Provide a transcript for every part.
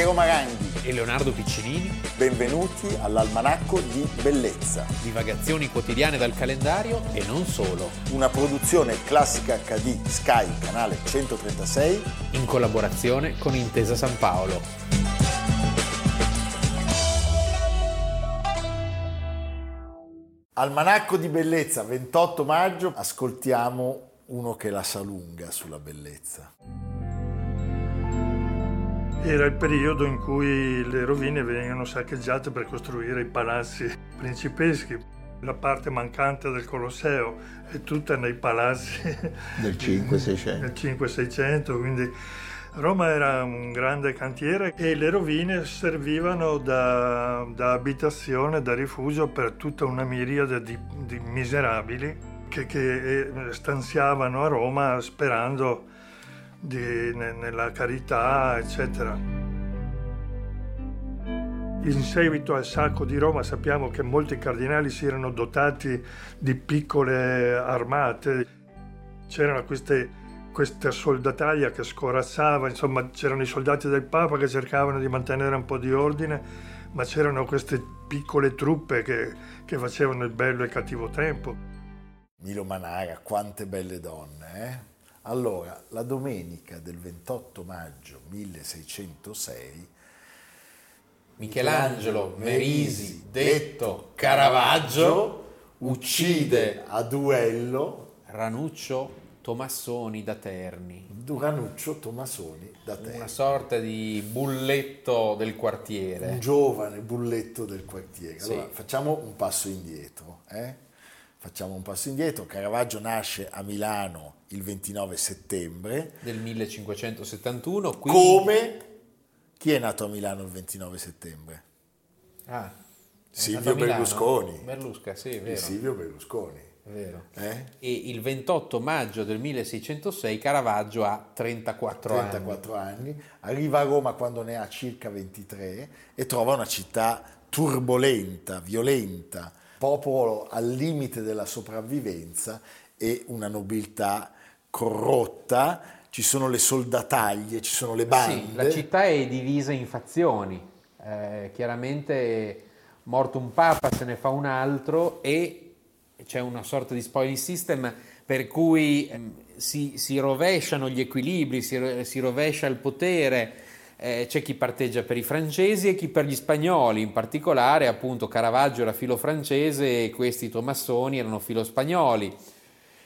Piero Maranghi e Leonardo Piccinini. Benvenuti all'Almanacco di Bellezza. Divagazioni quotidiane dal calendario e non solo. Una produzione classica HD Sky, canale 136. In collaborazione con Intesa San Paolo. Almanacco di Bellezza, 28 maggio. Ascoltiamo uno che la sa lunga sulla bellezza. Era il periodo in cui le rovine venivano saccheggiate per costruire i palazzi principeschi. La parte mancante del Colosseo è tutta nei palazzi del 5-600. Del 5-600, quindi Roma era un grande cantiere e le rovine servivano da, da abitazione, da rifugio per tutta una miriade di, di miserabili che, che eh, stanziavano a Roma sperando di, nella carità, eccetera. In seguito al sacco di Roma sappiamo che molti cardinali si erano dotati di piccole armate, c'erano queste, questa soldataglia che scorazzava, insomma c'erano i soldati del Papa che cercavano di mantenere un po' di ordine, ma c'erano queste piccole truppe che, che facevano il bello e il cattivo tempo. Milo Manara, quante belle donne, eh? Allora, la domenica del 28 maggio 1606 Michelangelo Merisi, detto Caravaggio, uccide a duello Ranuccio Tomassoni da Terni. Ranuccio Tomassoni da Terni. Una sorta di bulletto del quartiere. Un giovane bulletto del quartiere. Allora, sì. facciamo un passo indietro. Eh? Facciamo un passo indietro, Caravaggio nasce a Milano il 29 settembre del 1571. Quindi... Come? Chi è nato a Milano il 29 settembre? Ah, Silvio Berlusconi. Berlusca, sì, è vero. Silvio Berlusconi. È vero. Eh? E il 28 maggio del 1606 Caravaggio ha 34, 34 anni. anni. Arriva a Roma quando ne ha circa 23 e trova una città turbolenta, violenta, popolo al limite della sopravvivenza e una nobiltà corrotta, ci sono le soldataglie, ci sono le bande. Sì, la città è divisa in fazioni, eh, chiaramente morto un papa se ne fa un altro e c'è una sorta di spoiling system per cui eh, si, si, rovesciano gli equilibri, si, si rovescia il potere, eh, c'è chi parteggia per i francesi e chi per gli spagnoli, in particolare appunto Caravaggio era filo francese e questi tomassoni erano filo spagnoli.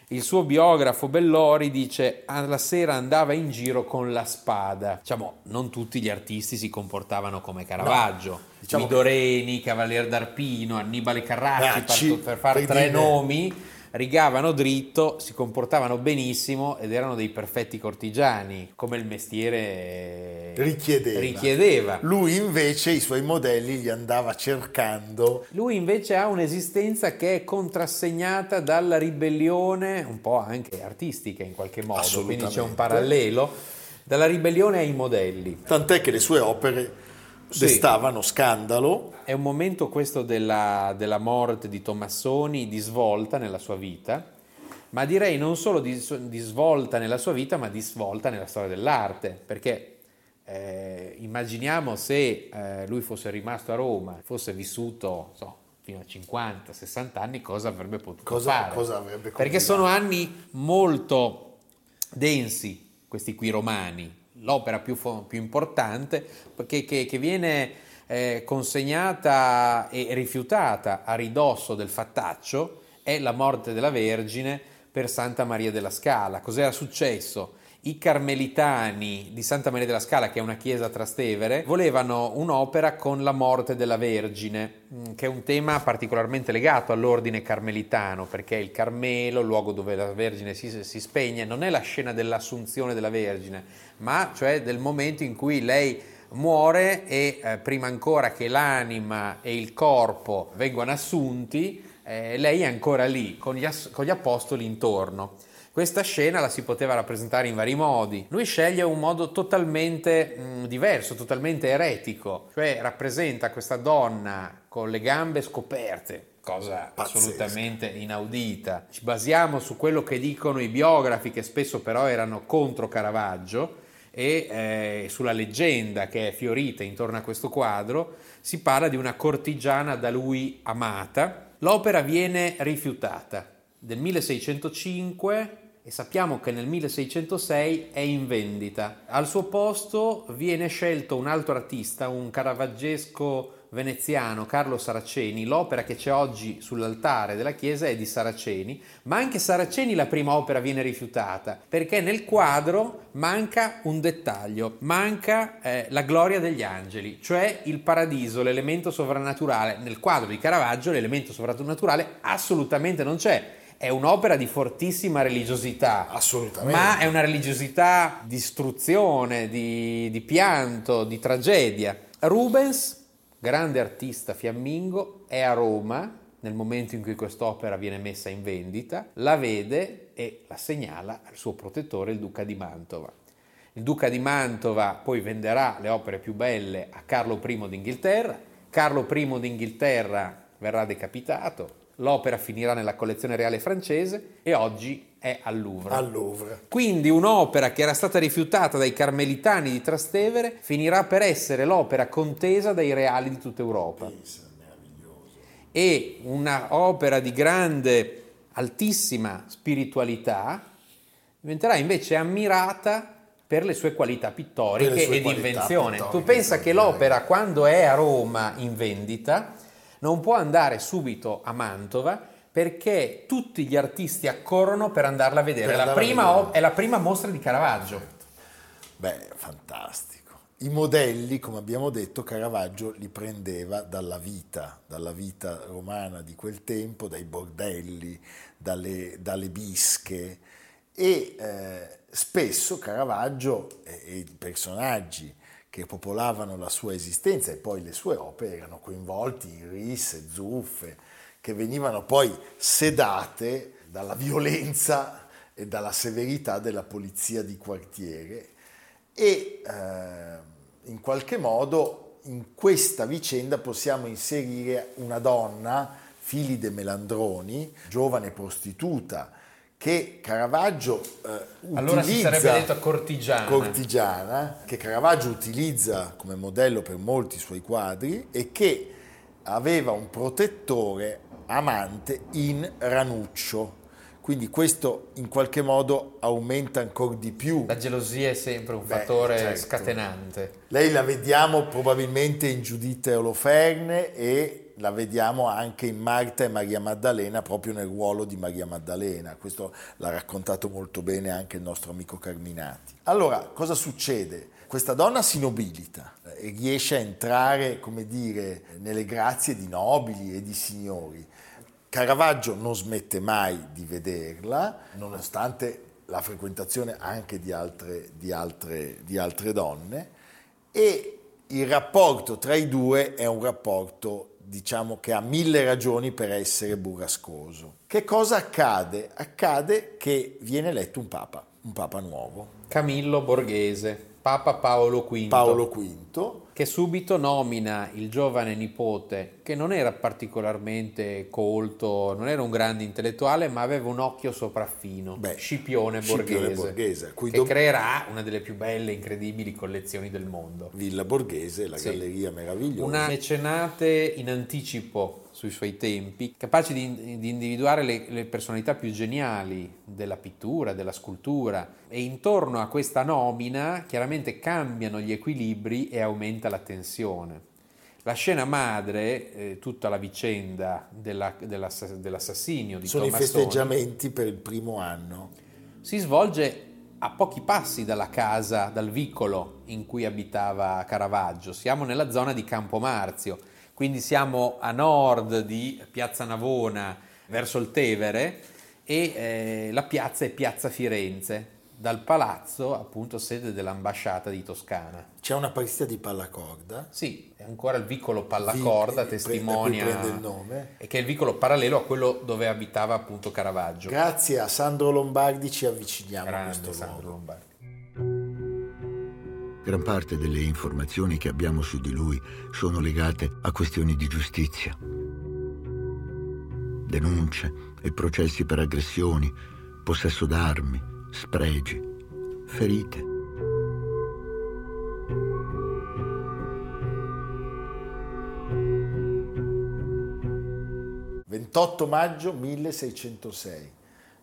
Il suo biografo Bellori dice alla sera andava in giro con la spada. Diciamo, non tutti gli artisti si comportavano come Caravaggio. No, diciamo Midoreni. Cavalier d'Arpino, Annibale Carracci, per, per fare tre nomi rigavano dritto, si comportavano benissimo ed erano dei perfetti cortigiani, come il mestiere richiedeva. richiedeva. Lui invece i suoi modelli li andava cercando. Lui invece ha un'esistenza che è contrassegnata dalla ribellione, un po' anche artistica in qualche modo, quindi c'è un parallelo, dalla ribellione ai modelli. Tant'è che le sue opere sì. destavano scandalo. È un momento questo della, della, morte di Tommassoni di svolta nella sua vita, ma direi non solo di, di svolta nella sua vita, ma di svolta nella storia dell'arte, perché eh, immaginiamo se eh, lui fosse rimasto a Roma, fosse vissuto so, fino a 50, 60 anni, cosa avrebbe potuto cosa, fare? Cosa avrebbe perché sono anni molto densi, questi qui romani, l'opera più, più importante che, che, che viene eh, consegnata e rifiutata a ridosso del fattaccio è la morte della Vergine per Santa Maria della Scala. Cos'era successo? I carmelitani di Santa Maria della Scala, che è una chiesa a Trastevere, volevano un'opera con la morte della Vergine, mm, che è un tema particolarmente legato all'ordine carmelitano, perché il Carmelo, il luogo dove la Vergine si, si spegne, non è la scena dell'assunzione della Vergine, ma cioè del momento in cui lei muore e eh, prima ancora che l'anima e il corpo vengano assunti, eh, lei è ancora lì con gli, ass- con gli apostoli intorno. Questa scena la si poteva rappresentare in vari modi. Lui sceglie un modo totalmente mh, diverso, totalmente eretico, cioè rappresenta questa donna con le gambe scoperte, cosa Pazzesca. assolutamente inaudita. Ci basiamo su quello che dicono i biografi, che spesso però erano contro Caravaggio, e eh, sulla leggenda che è fiorita intorno a questo quadro, si parla di una cortigiana da lui amata. L'opera viene rifiutata. Del 1605 e sappiamo che nel 1606 è in vendita. Al suo posto viene scelto un altro artista, un caravaggesco veneziano, Carlo Saraceni. L'opera che c'è oggi sull'altare della chiesa è di Saraceni, ma anche Saraceni la prima opera viene rifiutata perché nel quadro manca un dettaglio, manca eh, la gloria degli angeli, cioè il paradiso, l'elemento sovrannaturale. Nel quadro di Caravaggio l'elemento sovrannaturale assolutamente non c'è è un'opera di fortissima religiosità. Assolutamente. Ma è una religiosità di istruzione, di, di pianto, di tragedia. Rubens, grande artista fiammingo, è a Roma nel momento in cui quest'opera viene messa in vendita, la vede e la segnala al suo protettore, il duca di Mantova. Il duca di Mantova poi venderà le opere più belle a Carlo I d'Inghilterra, Carlo I d'Inghilterra verrà decapitato, L'opera finirà nella collezione reale francese e oggi è al Louvre. Al Louvre. Quindi un'opera che era stata rifiutata dai carmelitani di Trastevere finirà per essere l'opera contesa dai reali di tutta Europa. Pensa. E un'opera di grande, altissima spiritualità diventerà invece ammirata per le sue qualità pittoriche sue e di invenzione. Tu pensa che l'opera, quando è a Roma in vendita, non può andare subito a Mantova perché tutti gli artisti accorrono per andarla a vedere. È la, prima, vedere. è la prima mostra di Caravaggio. Beh, fantastico. I modelli, come abbiamo detto, Caravaggio li prendeva dalla vita, dalla vita romana di quel tempo, dai bordelli, dalle, dalle bische e eh, spesso Caravaggio e, e i personaggi che popolavano la sua esistenza e poi le sue opere erano coinvolti in risse, zuffe, che venivano poi sedate dalla violenza e dalla severità della polizia di quartiere. E eh, in qualche modo in questa vicenda possiamo inserire una donna, Filide Melandroni, giovane prostituta, che Caravaggio eh, Allora si utilizza sarebbe detto cortigiana. cortigiana, che Caravaggio utilizza come modello per molti suoi quadri e che aveva un protettore amante in Ranuccio. Quindi questo in qualche modo aumenta ancora di più. La gelosia è sempre un Beh, fattore certo. scatenante. Lei la vediamo probabilmente in Giuditta e Oloferne e la vediamo anche in Marta e Maria Maddalena proprio nel ruolo di Maria Maddalena. Questo l'ha raccontato molto bene anche il nostro amico Carminati. Allora, cosa succede? Questa donna si nobilita e riesce a entrare, come dire, nelle grazie di nobili e di signori. Caravaggio non smette mai di vederla, nonostante la frequentazione anche di altre, di altre, di altre donne, e il rapporto tra i due è un rapporto, diciamo, che ha mille ragioni per essere burrascoso. Che cosa accade? Accade che viene eletto un papa, un papa nuovo, Camillo Borghese, Papa Paolo V. Paolo V, che subito nomina il giovane nipote, che non era particolarmente colto, non era un grande intellettuale, ma aveva un occhio sopraffino, Beh, Scipione Borghese, Scipione Borghese, che dom- creerà una delle più belle e incredibili collezioni del mondo. Villa Borghese, la Sì. galleria meravigliosa. Una mecenate in anticipo sui suoi tempi, capace di, di individuare le, le personalità più geniali della pittura, della scultura e intorno a questa nomina chiaramente cambiano gli equilibri e aumenta la tensione. La scena madre, eh, tutta la vicenda della- della- dell'assassinio di Sono i Tommasoni, festeggiamenti per il primo anno. si svolge a pochi passi dalla casa, dal vicolo in cui abitava Caravaggio. Siamo nella zona di Campomarzio, quindi siamo a nord di Piazza Navona verso il Tevere e eh, la piazza è Piazza Firenze, dal palazzo appunto sede dell'ambasciata di Toscana. C'è una partita di pallacorda. Sì, è ancora il vicolo Pallacorda, Vi- testimonia prende il nome. e che è il vicolo parallelo a quello dove abitava appunto Caravaggio. Grazie a Sandro Lombardi ci avviciniamo a Grande questo Sandro luogo. Lombardi. Gran parte delle informazioni che abbiamo su di lui sono legate a questioni di giustizia. Denunce e processi per aggressioni, possesso d'armi, spregi, ferite. ...28 maggio 1606,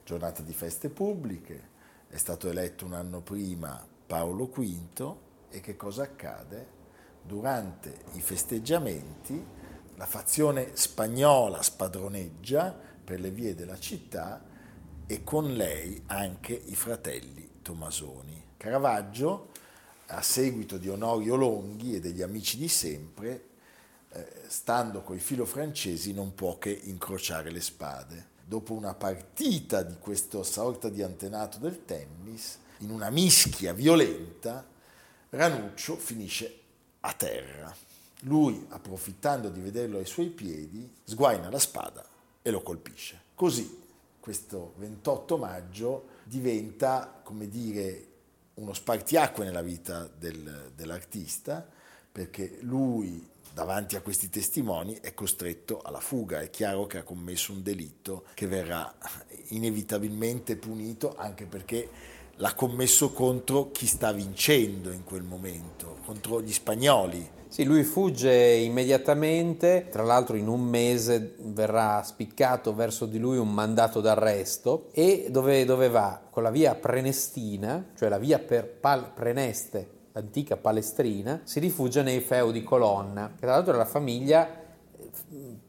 giornata di feste pubbliche, è stato eletto un anno prima Paolo V e che cosa accade? Durante i festeggiamenti la fazione spagnola spadroneggia per le vie della città e con lei anche i fratelli Tomasoni. Caravaggio, a seguito di Onorio Longhi e degli amici di sempre, eh, stando coi filo francesi, non può che incrociare le spade. Dopo una partita di questa sorta di antenato del tennis, in una mischia violenta, Ranuccio finisce a terra. Lui, approfittando di vederlo ai suoi piedi, sguaina la spada e lo colpisce. Così questo 28 maggio diventa, come dire, uno spartiacque nella vita del, dell'artista, perché lui davanti a questi testimoni è costretto alla fuga, è chiaro che ha commesso un delitto che verrà inevitabilmente punito anche perché l'ha commesso contro chi sta vincendo in quel momento, contro gli spagnoli. Sì, lui fugge immediatamente, tra l'altro in un mese verrà spiccato verso di lui un mandato d'arresto e dove, dove va? Con la via Prenestina, cioè la via per Pal- Preneste, l'antica Palestrina, si rifugia nei feudi Colonna, che tra l'altro è la famiglia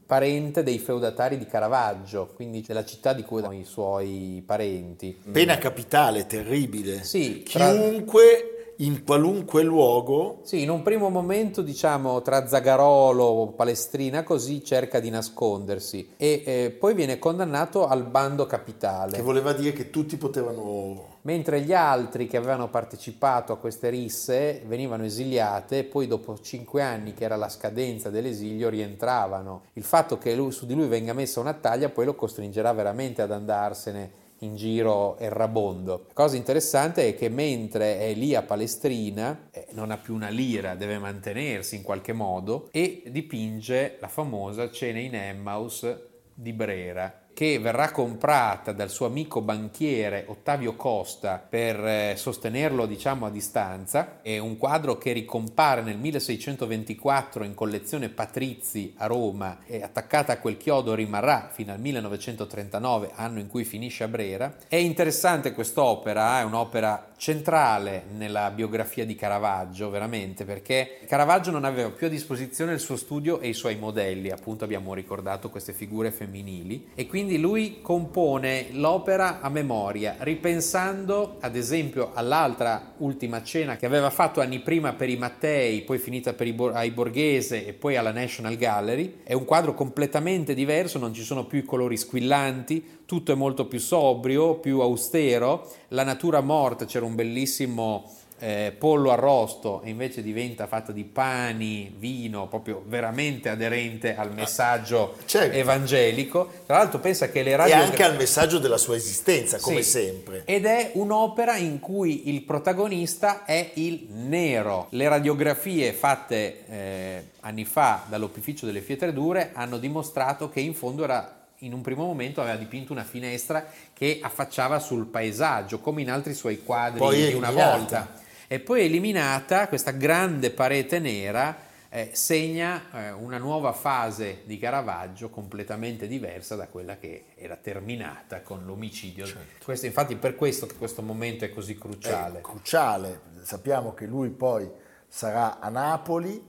parente dei feudatari di Caravaggio, quindi della città di cui sono i suoi parenti. Pena capitale, terribile. Sì, tra- Chiunque in qualunque luogo Sì, in un primo momento, diciamo, tra Zagarolo, Palestrina, così cerca di nascondersi e eh, poi viene condannato al bando capitale. che voleva dire che tutti potevano Mentre gli altri che avevano partecipato a queste risse venivano esiliate e poi dopo cinque anni, che era la scadenza dell'esilio, rientravano. Il fatto che lui- su di lui venga messa una taglia poi lo costringerà veramente ad andarsene in giro errabondo. La cosa interessante è che mentre è lì a Palestrina, eh, non ha più una lira, deve mantenersi in qualche modo e dipinge la famosa cena in Emmaus di Brera che verrà comprata dal suo amico banchiere Ottavio Costa per eh, sostenerlo diciamo a distanza. È un quadro che ricompare nel 1624 in collezione Patrizi a Roma. E attaccata a quel chiodo rimarrà fino al 1939 anno in cui finisce a Brera. È interessante quest'opera è un'opera centrale nella biografia di Caravaggio veramente perché Caravaggio non aveva più a disposizione il suo studio e i suoi modelli. Appunto abbiamo ricordato queste figure femminili. E quindi lui compone l'opera a memoria ripensando ad esempio all'altra ultima cena che aveva fatto anni prima per i Mattei poi finita per i, ai Borghese e poi alla National Gallery. È un quadro completamente diverso non ci sono più i colori squillanti tutto è molto più sobrio, più austero, la natura morta, c'era un bellissimo eh, pollo arrosto e invece diventa fatta di pani, vino, proprio veramente aderente al messaggio certo. evangelico. Tra l'altro pensa che le e radio... anche al messaggio della sua esistenza, come Sì. sempre. Ed è un'opera in cui il protagonista è il nero. Le radiografie fatte eh, anni fa dall'Opificio delle Fietredure hanno dimostrato che in fondo era in un primo momento aveva dipinto una finestra che affacciava sul paesaggio, come in altri suoi quadri Poi di una volta. E poi eliminata questa grande parete nera eh, segna eh, una nuova fase di Caravaggio completamente diversa da quella che era terminata con l'omicidio. Questo, infatti per questo che questo momento è così cruciale. È cruciale. Sappiamo che lui poi sarà a Napoli,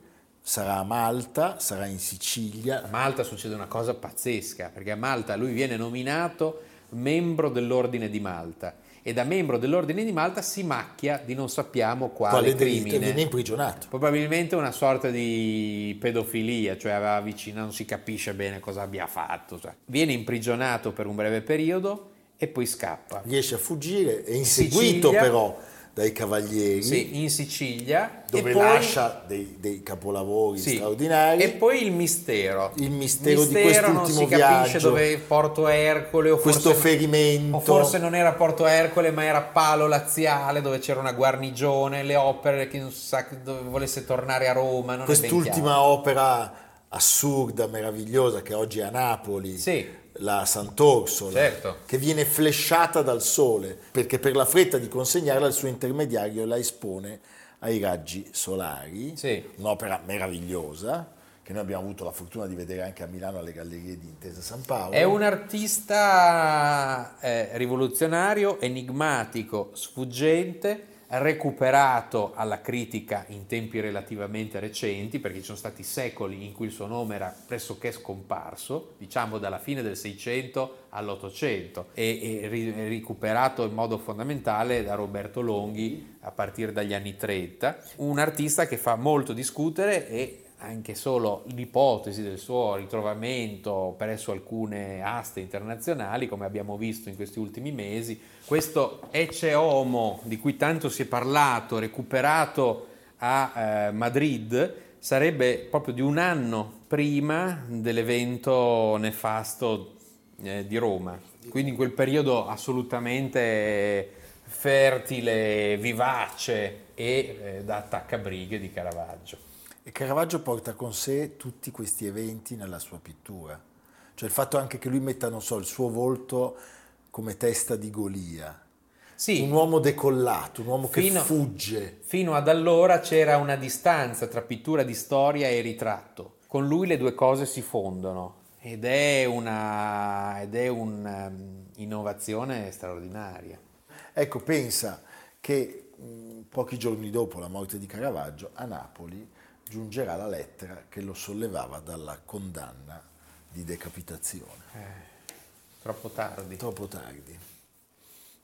sarà a Malta, sarà in Sicilia. A Malta succede una cosa pazzesca, perché a Malta lui viene nominato membro dell'ordine di Malta e da membro dell'ordine di Malta si macchia di non sappiamo quale, Quale crimine. viene imprigionato. Probabilmente una sorta di pedofilia, cioè aveva vicino, non si capisce bene cosa abbia fatto. cioè. Viene imprigionato per un breve periodo e poi scappa. Riesce a fuggire, è inseguito Sicilia. però dai cavalieri, Sì, in Sicilia dove poi, lascia dei, dei capolavori sì, straordinari. E poi il mistero. Il mistero di Mistero non quest'ultimo si capisce viaggio. dove è Porto Ercole o questo forse, ferimento. o forse non era Porto Ercole ma era Palo Laziale dove c'era una guarnigione, le opere che non sa dove volesse tornare a Roma. Non Quest'ultima opera assurda, meravigliosa, che oggi è a Napoli, Sì. La Sant'Orsola, Certo. che viene flashata dal sole, perché per la fretta di consegnarla il suo intermediario la espone ai raggi solari, Sì. un'opera meravigliosa, che noi abbiamo avuto la fortuna di vedere anche a Milano alle Gallerie di Intesa San Paolo. È un artista eh, rivoluzionario, enigmatico, sfuggente, recuperato alla critica in tempi relativamente recenti, perché ci sono stati secoli in cui il suo nome era pressoché scomparso, diciamo dalla fine del Seicento all'Ottocento, e, e recuperato in modo fondamentale da Roberto Longhi a partire dagli anni 30. Un artista che fa molto discutere e anche solo l'ipotesi del suo ritrovamento presso alcune aste internazionali, come abbiamo visto in questi ultimi mesi, questo Ecce Homo di cui tanto si è parlato, recuperato a eh, Madrid, sarebbe proprio di un anno prima dell'evento nefasto eh, di Roma. Quindi in quel periodo assolutamente fertile, vivace e eh, da attaccabrighe di Caravaggio. E Caravaggio porta con sé tutti questi eventi nella sua pittura. Cioè il fatto anche che lui metta, non so, il suo volto come testa di Golia. Sì. Un uomo decollato, un uomo fino, che fugge. Fino ad allora c'era una distanza tra pittura di storia e ritratto. Con lui le due cose si fondono ed è un'innovazione um, straordinaria. Ecco, pensa che mh, mm, pochi giorni dopo la morte di Caravaggio a Napoli giungerà la lettera che lo sollevava dalla condanna di decapitazione. Eh. Troppo tardi. Troppo tardi.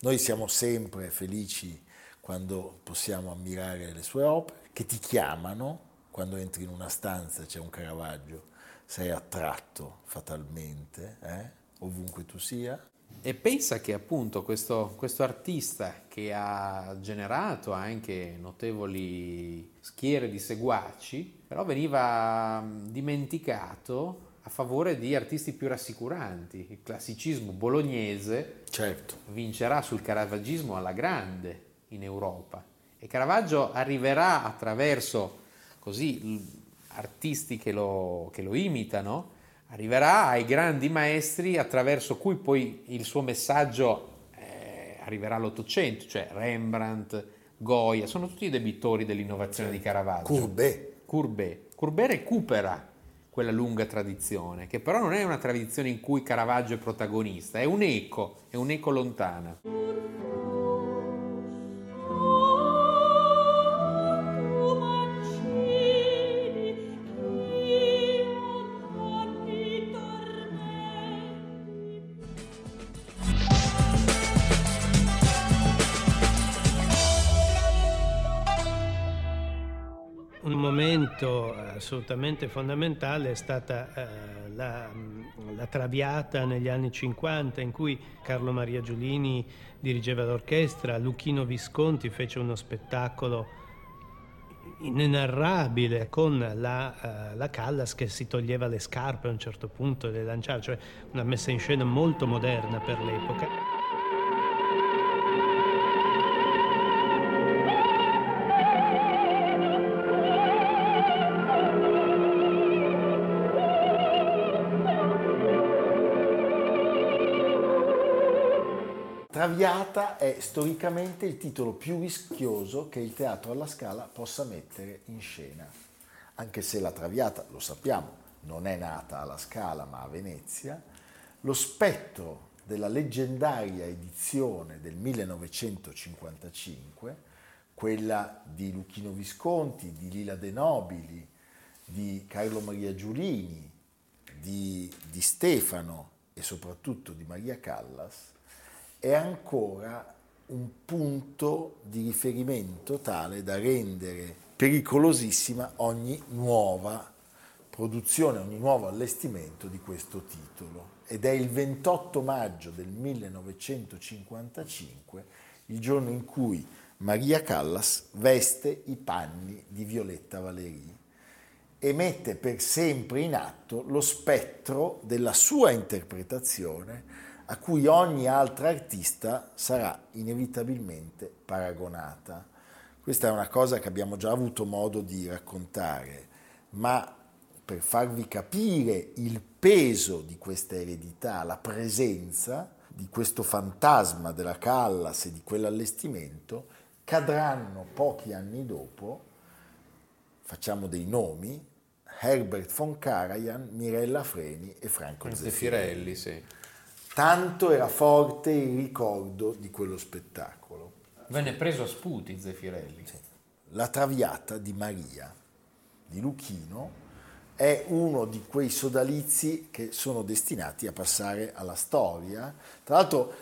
Noi siamo sempre felici quando possiamo ammirare le sue opere, che ti chiamano, quando entri in una stanza c'è un Caravaggio, sei attratto fatalmente, eh? ovunque tu sia. E pensa che appunto questo, questo, artista che ha generato anche notevoli schiere di seguaci, però veniva dimenticato a favore di artisti più rassicuranti. Il classicismo bolognese certo. vincerà sul caravaggismo alla grande in Europa e Caravaggio arriverà attraverso così artisti che lo, che lo imitano, arriverà ai grandi maestri attraverso cui poi il suo messaggio eh, arriverà all'Ottocento, cioè Rembrandt, Goya, sono tutti i debitori dell'innovazione di Caravaggio. Courbet. Courbet. Courbet recupera quella lunga tradizione, che però non è una tradizione in cui Caravaggio è protagonista, è un eco, è un eco lontana. Momento eh, assolutamente fondamentale è stata eh, la, la, Traviata negli anni 50 in cui Carlo Maria Giulini dirigeva l'orchestra, Luchino Visconti fece uno spettacolo inenarrabile con la, uh, la, Callas che si toglieva le scarpe a un certo punto e le lanciava, cioè una messa in scena molto moderna per l'epoca. Traviata è storicamente il titolo più rischioso che il teatro alla Scala possa mettere in scena, anche se la Traviata, lo sappiamo, non è nata alla Scala ma a Venezia, lo spettro della leggendaria edizione del 1955, quella di Luchino Visconti, di Lila De Nobili, di Carlo Maria Giulini, di, di Stefano e soprattutto di Maria Callas, è ancora un punto di riferimento tale da rendere pericolosissima ogni nuova produzione, ogni nuovo allestimento di questo titolo. Ed è il 28 maggio del 1955 il giorno in cui Maria Callas veste i panni di Violetta Valerii e mette per sempre in atto lo spettro della sua interpretazione a cui ogni altra artista sarà inevitabilmente paragonata. Questa è una cosa che abbiamo già avuto modo di raccontare, ma per farvi capire il peso di questa eredità, la presenza di questo fantasma della Callas e di quell'allestimento, cadranno pochi anni dopo, facciamo dei nomi, Herbert von Karajan, Mirella Freni e Franco Zeffirelli, Zeffirelli. sì. Tanto era forte il ricordo di quello spettacolo. Venne preso a sputi Zeffirelli. La Traviata di Maria di Luchino è uno di quei sodalizi che sono destinati a passare alla storia. Tra l'altro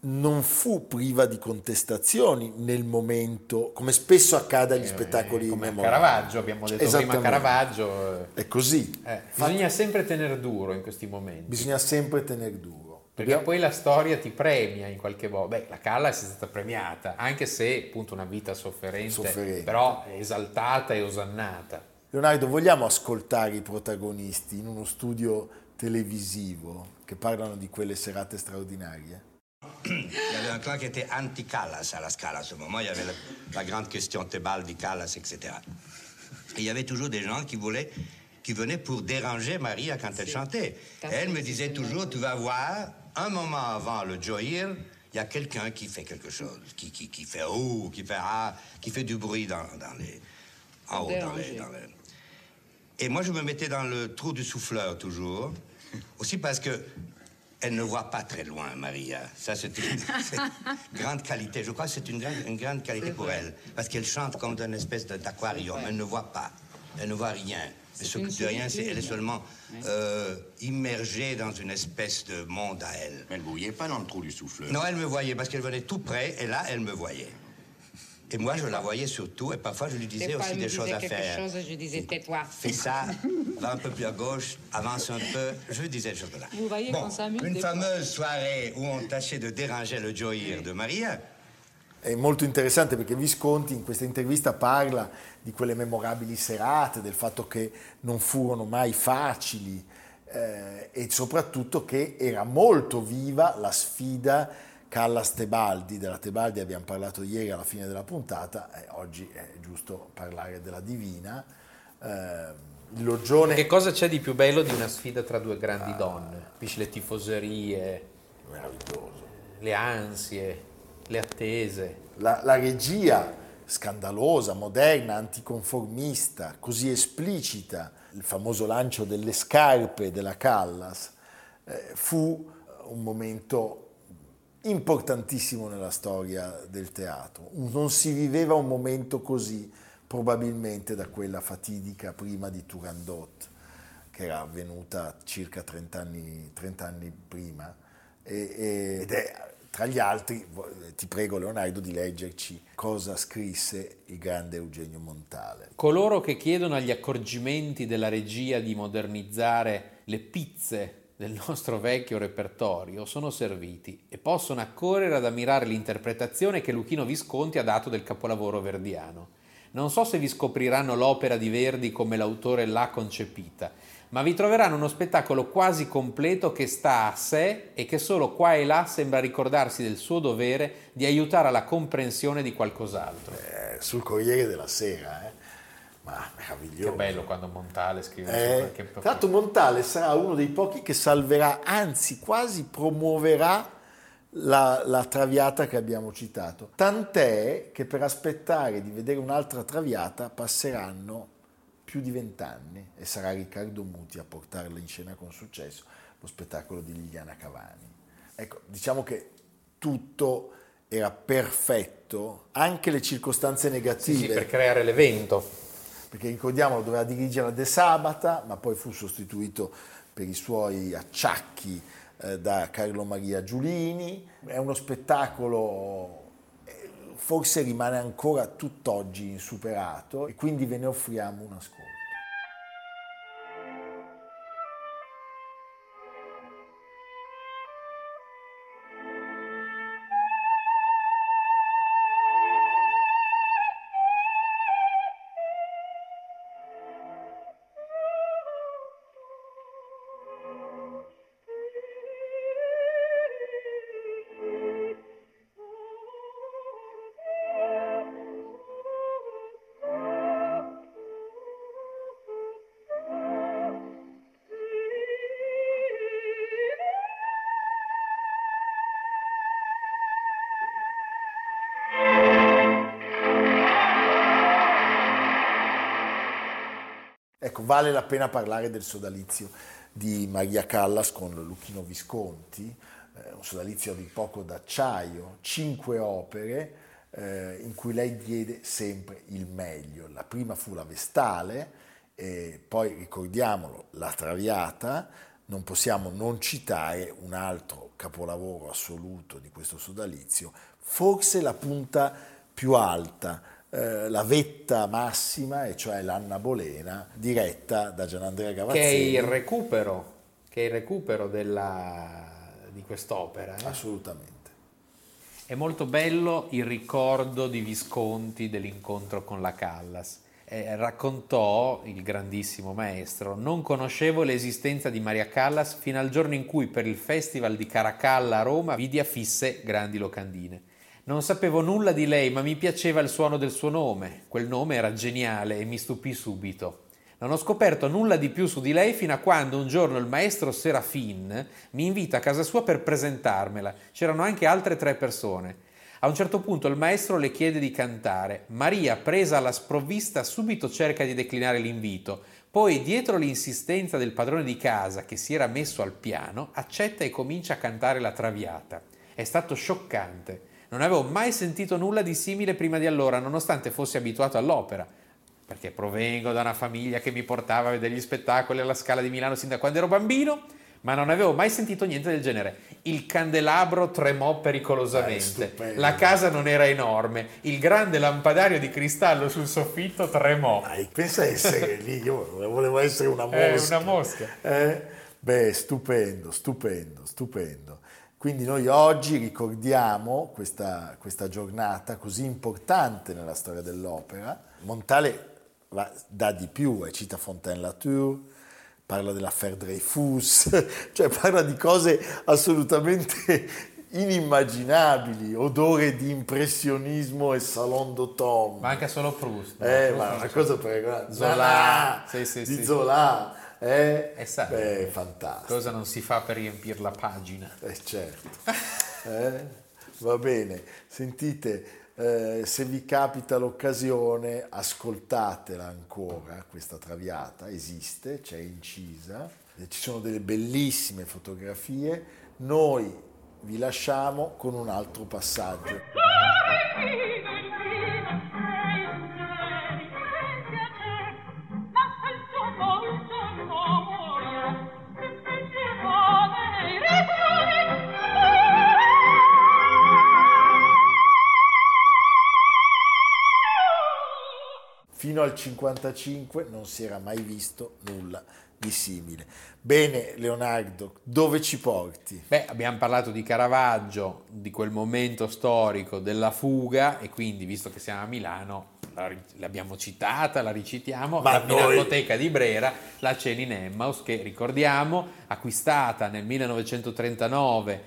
non fu priva di contestazioni nel momento, come spesso accade agli spettacoli Eh, come a memorabili. Caravaggio, abbiamo detto prima. Caravaggio. eh, È così. eh, bisogna sempre tenere duro in questi momenti. bisogna sempre tenere duro. Perché poi la storia ti premia in qualche modo. Beh, la Callas è stata premiata, anche se appunto una vita sofferente, Sofferente. però esaltata e osannata. Leonardo, vogliamo ascoltare i protagonisti in uno studio televisivo che parlano di quelle serate straordinarie? Il y avait un clan qui était anti-Callas à la Scala à ce moment. Il y avait la, la grande question Tebaldi, Callas, etc. Et il y avait toujours des gens qui voulaient, qui venaient pour déranger Maria quand elle chantait. Et elle me disait toujours, tu vas voir, un moment avant le Joir, il y a quelqu'un qui fait quelque chose, qui, qui, qui fait oh, qui fait ah, qui fait du bruit dans, dans les, en haut, dans les, dans les- Et moi, je me mettais dans le trou du souffleur toujours, aussi parce que elle ne voit pas très loin, Maria. Ça, c'est une grande qualité. Je crois que c'est une, grande- une grande qualité pour elle, parce qu'elle chante comme dans une espèce d'aquarium. Elle ne voit pas, elle ne voit rien. Elle s'occupe de rien. c'est- Elle est seulement euh, immergée dans une espèce de monde à elle. Elle bouillait pas dans le trou du souffleur. Non, elle me voyait parce qu'elle venait tout près et là, elle me voyait. Et moi, je la voyais surtout et parfois, je lui disais aussi des choses disait à quelque faire. chose, je disais, tais-toi. Fais ça, va un peu plus à gauche, avance un peu. Je lui disais des choses là. Vous voyez bon, qu'on s'amuse Une fois. fameuse soirée où on tâchait de déranger le Joir de Maria. È molto interessante perché Visconti in questa intervista parla di quelle memorabili serate, del fatto che non furono mai facili eh, e soprattutto che era molto viva la sfida Callas Tebaldi, della Tebaldi abbiamo parlato ieri alla fine della puntata, e oggi è giusto parlare della Divina. Eh, Loggione Che cosa c'è di più bello di una sfida tra due grandi donne? Capisci le tifoserie, meraviglioso. le ansie, le attese. La, la regia scandalosa, moderna, anticonformista, così esplicita, il famoso lancio delle scarpe della Callas, eh, fu un momento importantissimo nella storia del teatro. Non si viveva un momento così probabilmente da quella fatidica prima di Turandot, che era avvenuta circa 30 anni, 30 anni prima. E- e- ed è tra gli altri, ti prego Leonardo di leggerci cosa scrisse il grande Eugenio Montale. Coloro che chiedono agli accorgimenti della regia di modernizzare le pizze del nostro vecchio repertorio sono serviti e possono accorrere ad ammirare l'interpretazione che Luchino Visconti ha dato del capolavoro verdiano. Non so se vi scopriranno l'opera di Verdi come l'autore l'ha concepita, ma vi troveranno uno spettacolo quasi completo che sta a sé e che solo qua e là sembra ricordarsi del suo dovere di aiutare alla comprensione di qualcos'altro. Eh, sul Corriere della Sera, eh? ma meraviglioso. Che bello quando Montale scrive Eh, qualche tra l'altro Montale sarà uno dei pochi che salverà, anzi quasi promuoverà la, la traviata che abbiamo citato. Tant'è che per aspettare di vedere un'altra traviata passeranno più di vent'anni e sarà Riccardo Muti a portarla in scena con successo, lo spettacolo di Liliana Cavani. Ecco, diciamo che tutto era perfetto, anche le circostanze Sì, negative sì, per creare l'evento. perché ricordiamolo doveva dirigere De Sabata, ma poi fu sostituito per i suoi acciacchi eh, da Carlo Maria Giulini. È uno spettacolo, forse rimane ancora tutt'oggi insuperato e quindi ve ne offriamo un ascolto. Ecco, vale la pena parlare del sodalizio di Maria Callas con Lucchino Visconti, eh, un sodalizio di poco d'acciaio, cinque opere eh, in cui lei diede sempre il meglio. La prima fu la Vestale, e poi ricordiamolo, la Traviata, non possiamo non citare un altro capolavoro assoluto di questo sodalizio, forse la punta più alta, eh, la vetta massima, e cioè l'Anna Bolena, diretta da Gianandrea Gavazzini. Che è il recupero, che è il recupero della, di quest'opera. Eh? Assolutamente. È molto bello il ricordo di Visconti dell'incontro con la Callas. Eh, raccontò il grandissimo maestro, non conoscevo l'esistenza di Maria Callas fino al giorno in cui per il Festival di Caracalla a Roma vidi affisse grandi locandine. Non sapevo nulla di lei, ma mi piaceva il suono del suo nome. Quel nome era geniale e mi stupì subito. Non ho scoperto nulla di più su di lei fino a quando un giorno il maestro Serafin mi invita a casa sua per presentarmela. C'erano anche altre tre persone. A un certo punto il maestro le chiede di cantare. Maria, presa alla sprovvista, subito cerca di declinare l'invito. Poi, dietro l'insistenza del padrone di casa che si era messo al piano, accetta e comincia a cantare la traviata. È stato scioccante. Non avevo mai sentito nulla di simile prima di allora, nonostante fossi abituato all'opera, perché provengo da una famiglia che mi portava a vedere gli spettacoli alla Scala di Milano sin da quando ero bambino, ma non avevo mai sentito niente del genere. Il candelabro tremò pericolosamente, Dai, la casa non era enorme, il grande lampadario di cristallo sul soffitto tremò. Dai, pensa a essere lì, io volevo essere una mosca. Eh, una mosca. Eh? Beh, stupendo, stupendo, stupendo. Quindi noi oggi ricordiamo questa, questa giornata così importante nella storia dell'opera. Montale va, dà di più, cita Fontaine-Latour, parla dell'affaire Dreyfus, cioè parla di cose assolutamente inimmaginabili, odore di impressionismo e salon d'automne. Manca solo Proust. Eh, Proust ma una cosa per Zola. Sì, sì, di sì. Zola, eh? E sai, Beh, fantastico. Cosa non si fa per riempire la pagina? Eh, certo. Eh? Va bene, sentite, eh, se vi capita l'occasione, ascoltatela ancora, questa traviata, esiste, c'è incisa, ci sono delle bellissime fotografie, noi vi lasciamo con un altro passaggio. Al 55 non si era mai visto nulla di simile. Bene, Leonardo, dove ci porti? Beh, abbiamo parlato di Caravaggio, di quel momento storico della fuga e quindi, visto che siamo a Milano, l'abbiamo citata, la ricitiamo, Ma la noi- Pinacoteca di Brera, la cena in Emmaus, che ricordiamo, acquistata nel 1939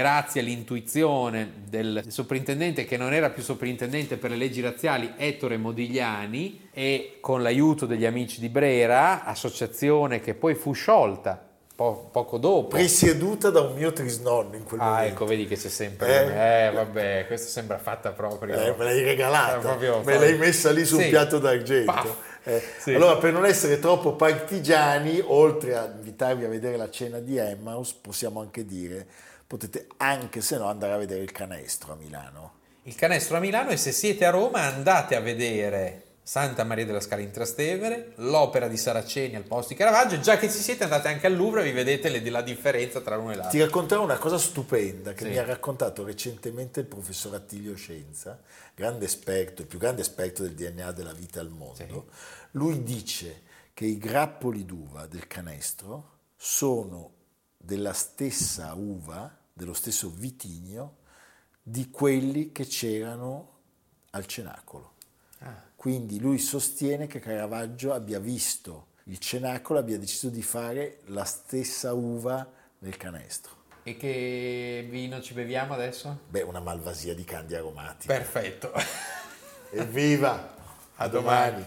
grazie all'intuizione del soprintendente che non era più soprintendente per le leggi razziali Ettore Modigliani e con l'aiuto degli amici di Brera, associazione che poi fu sciolta po- poco dopo. Presieduta da un mio trisnonno in quel Ah, momento. ecco, vedi che c'è sempre. Eh? Eh, vabbè, questo sembra fatta proprio. Eh, me l'hai regalata, proprio- me l'hai messa lì su un Sì. piatto d'argento. Eh, Sì. Allora, per non essere troppo partigiani, oltre a invitarvi a vedere la cena di Emmaus, possiamo anche dire, potete anche se no andare a vedere il canestro a Milano. Il canestro a Milano e se siete a Roma andate a vedere Santa Maria della Scala in Trastevere, l'opera di Saraceni al posto di Caravaggio, già che ci siete andate anche al Louvre e vi vedete le- la differenza tra l'uno e l'altro. Ti racconterò una cosa stupenda che Sì. mi ha raccontato recentemente il professor Attilio Scienza, grande esperto, il più grande esperto del DNA della vita al mondo. Lui dice che i grappoli d'uva del canestro sono della stessa uva, dello stesso vitigno di quelli che c'erano al cenacolo. Ah. Quindi lui sostiene che Caravaggio abbia visto il cenacolo, abbia deciso di fare la stessa uva del canestro. E che vino ci beviamo adesso? Beh, una malvasia di candi aromatici. Perfetto. Evviva! A domani.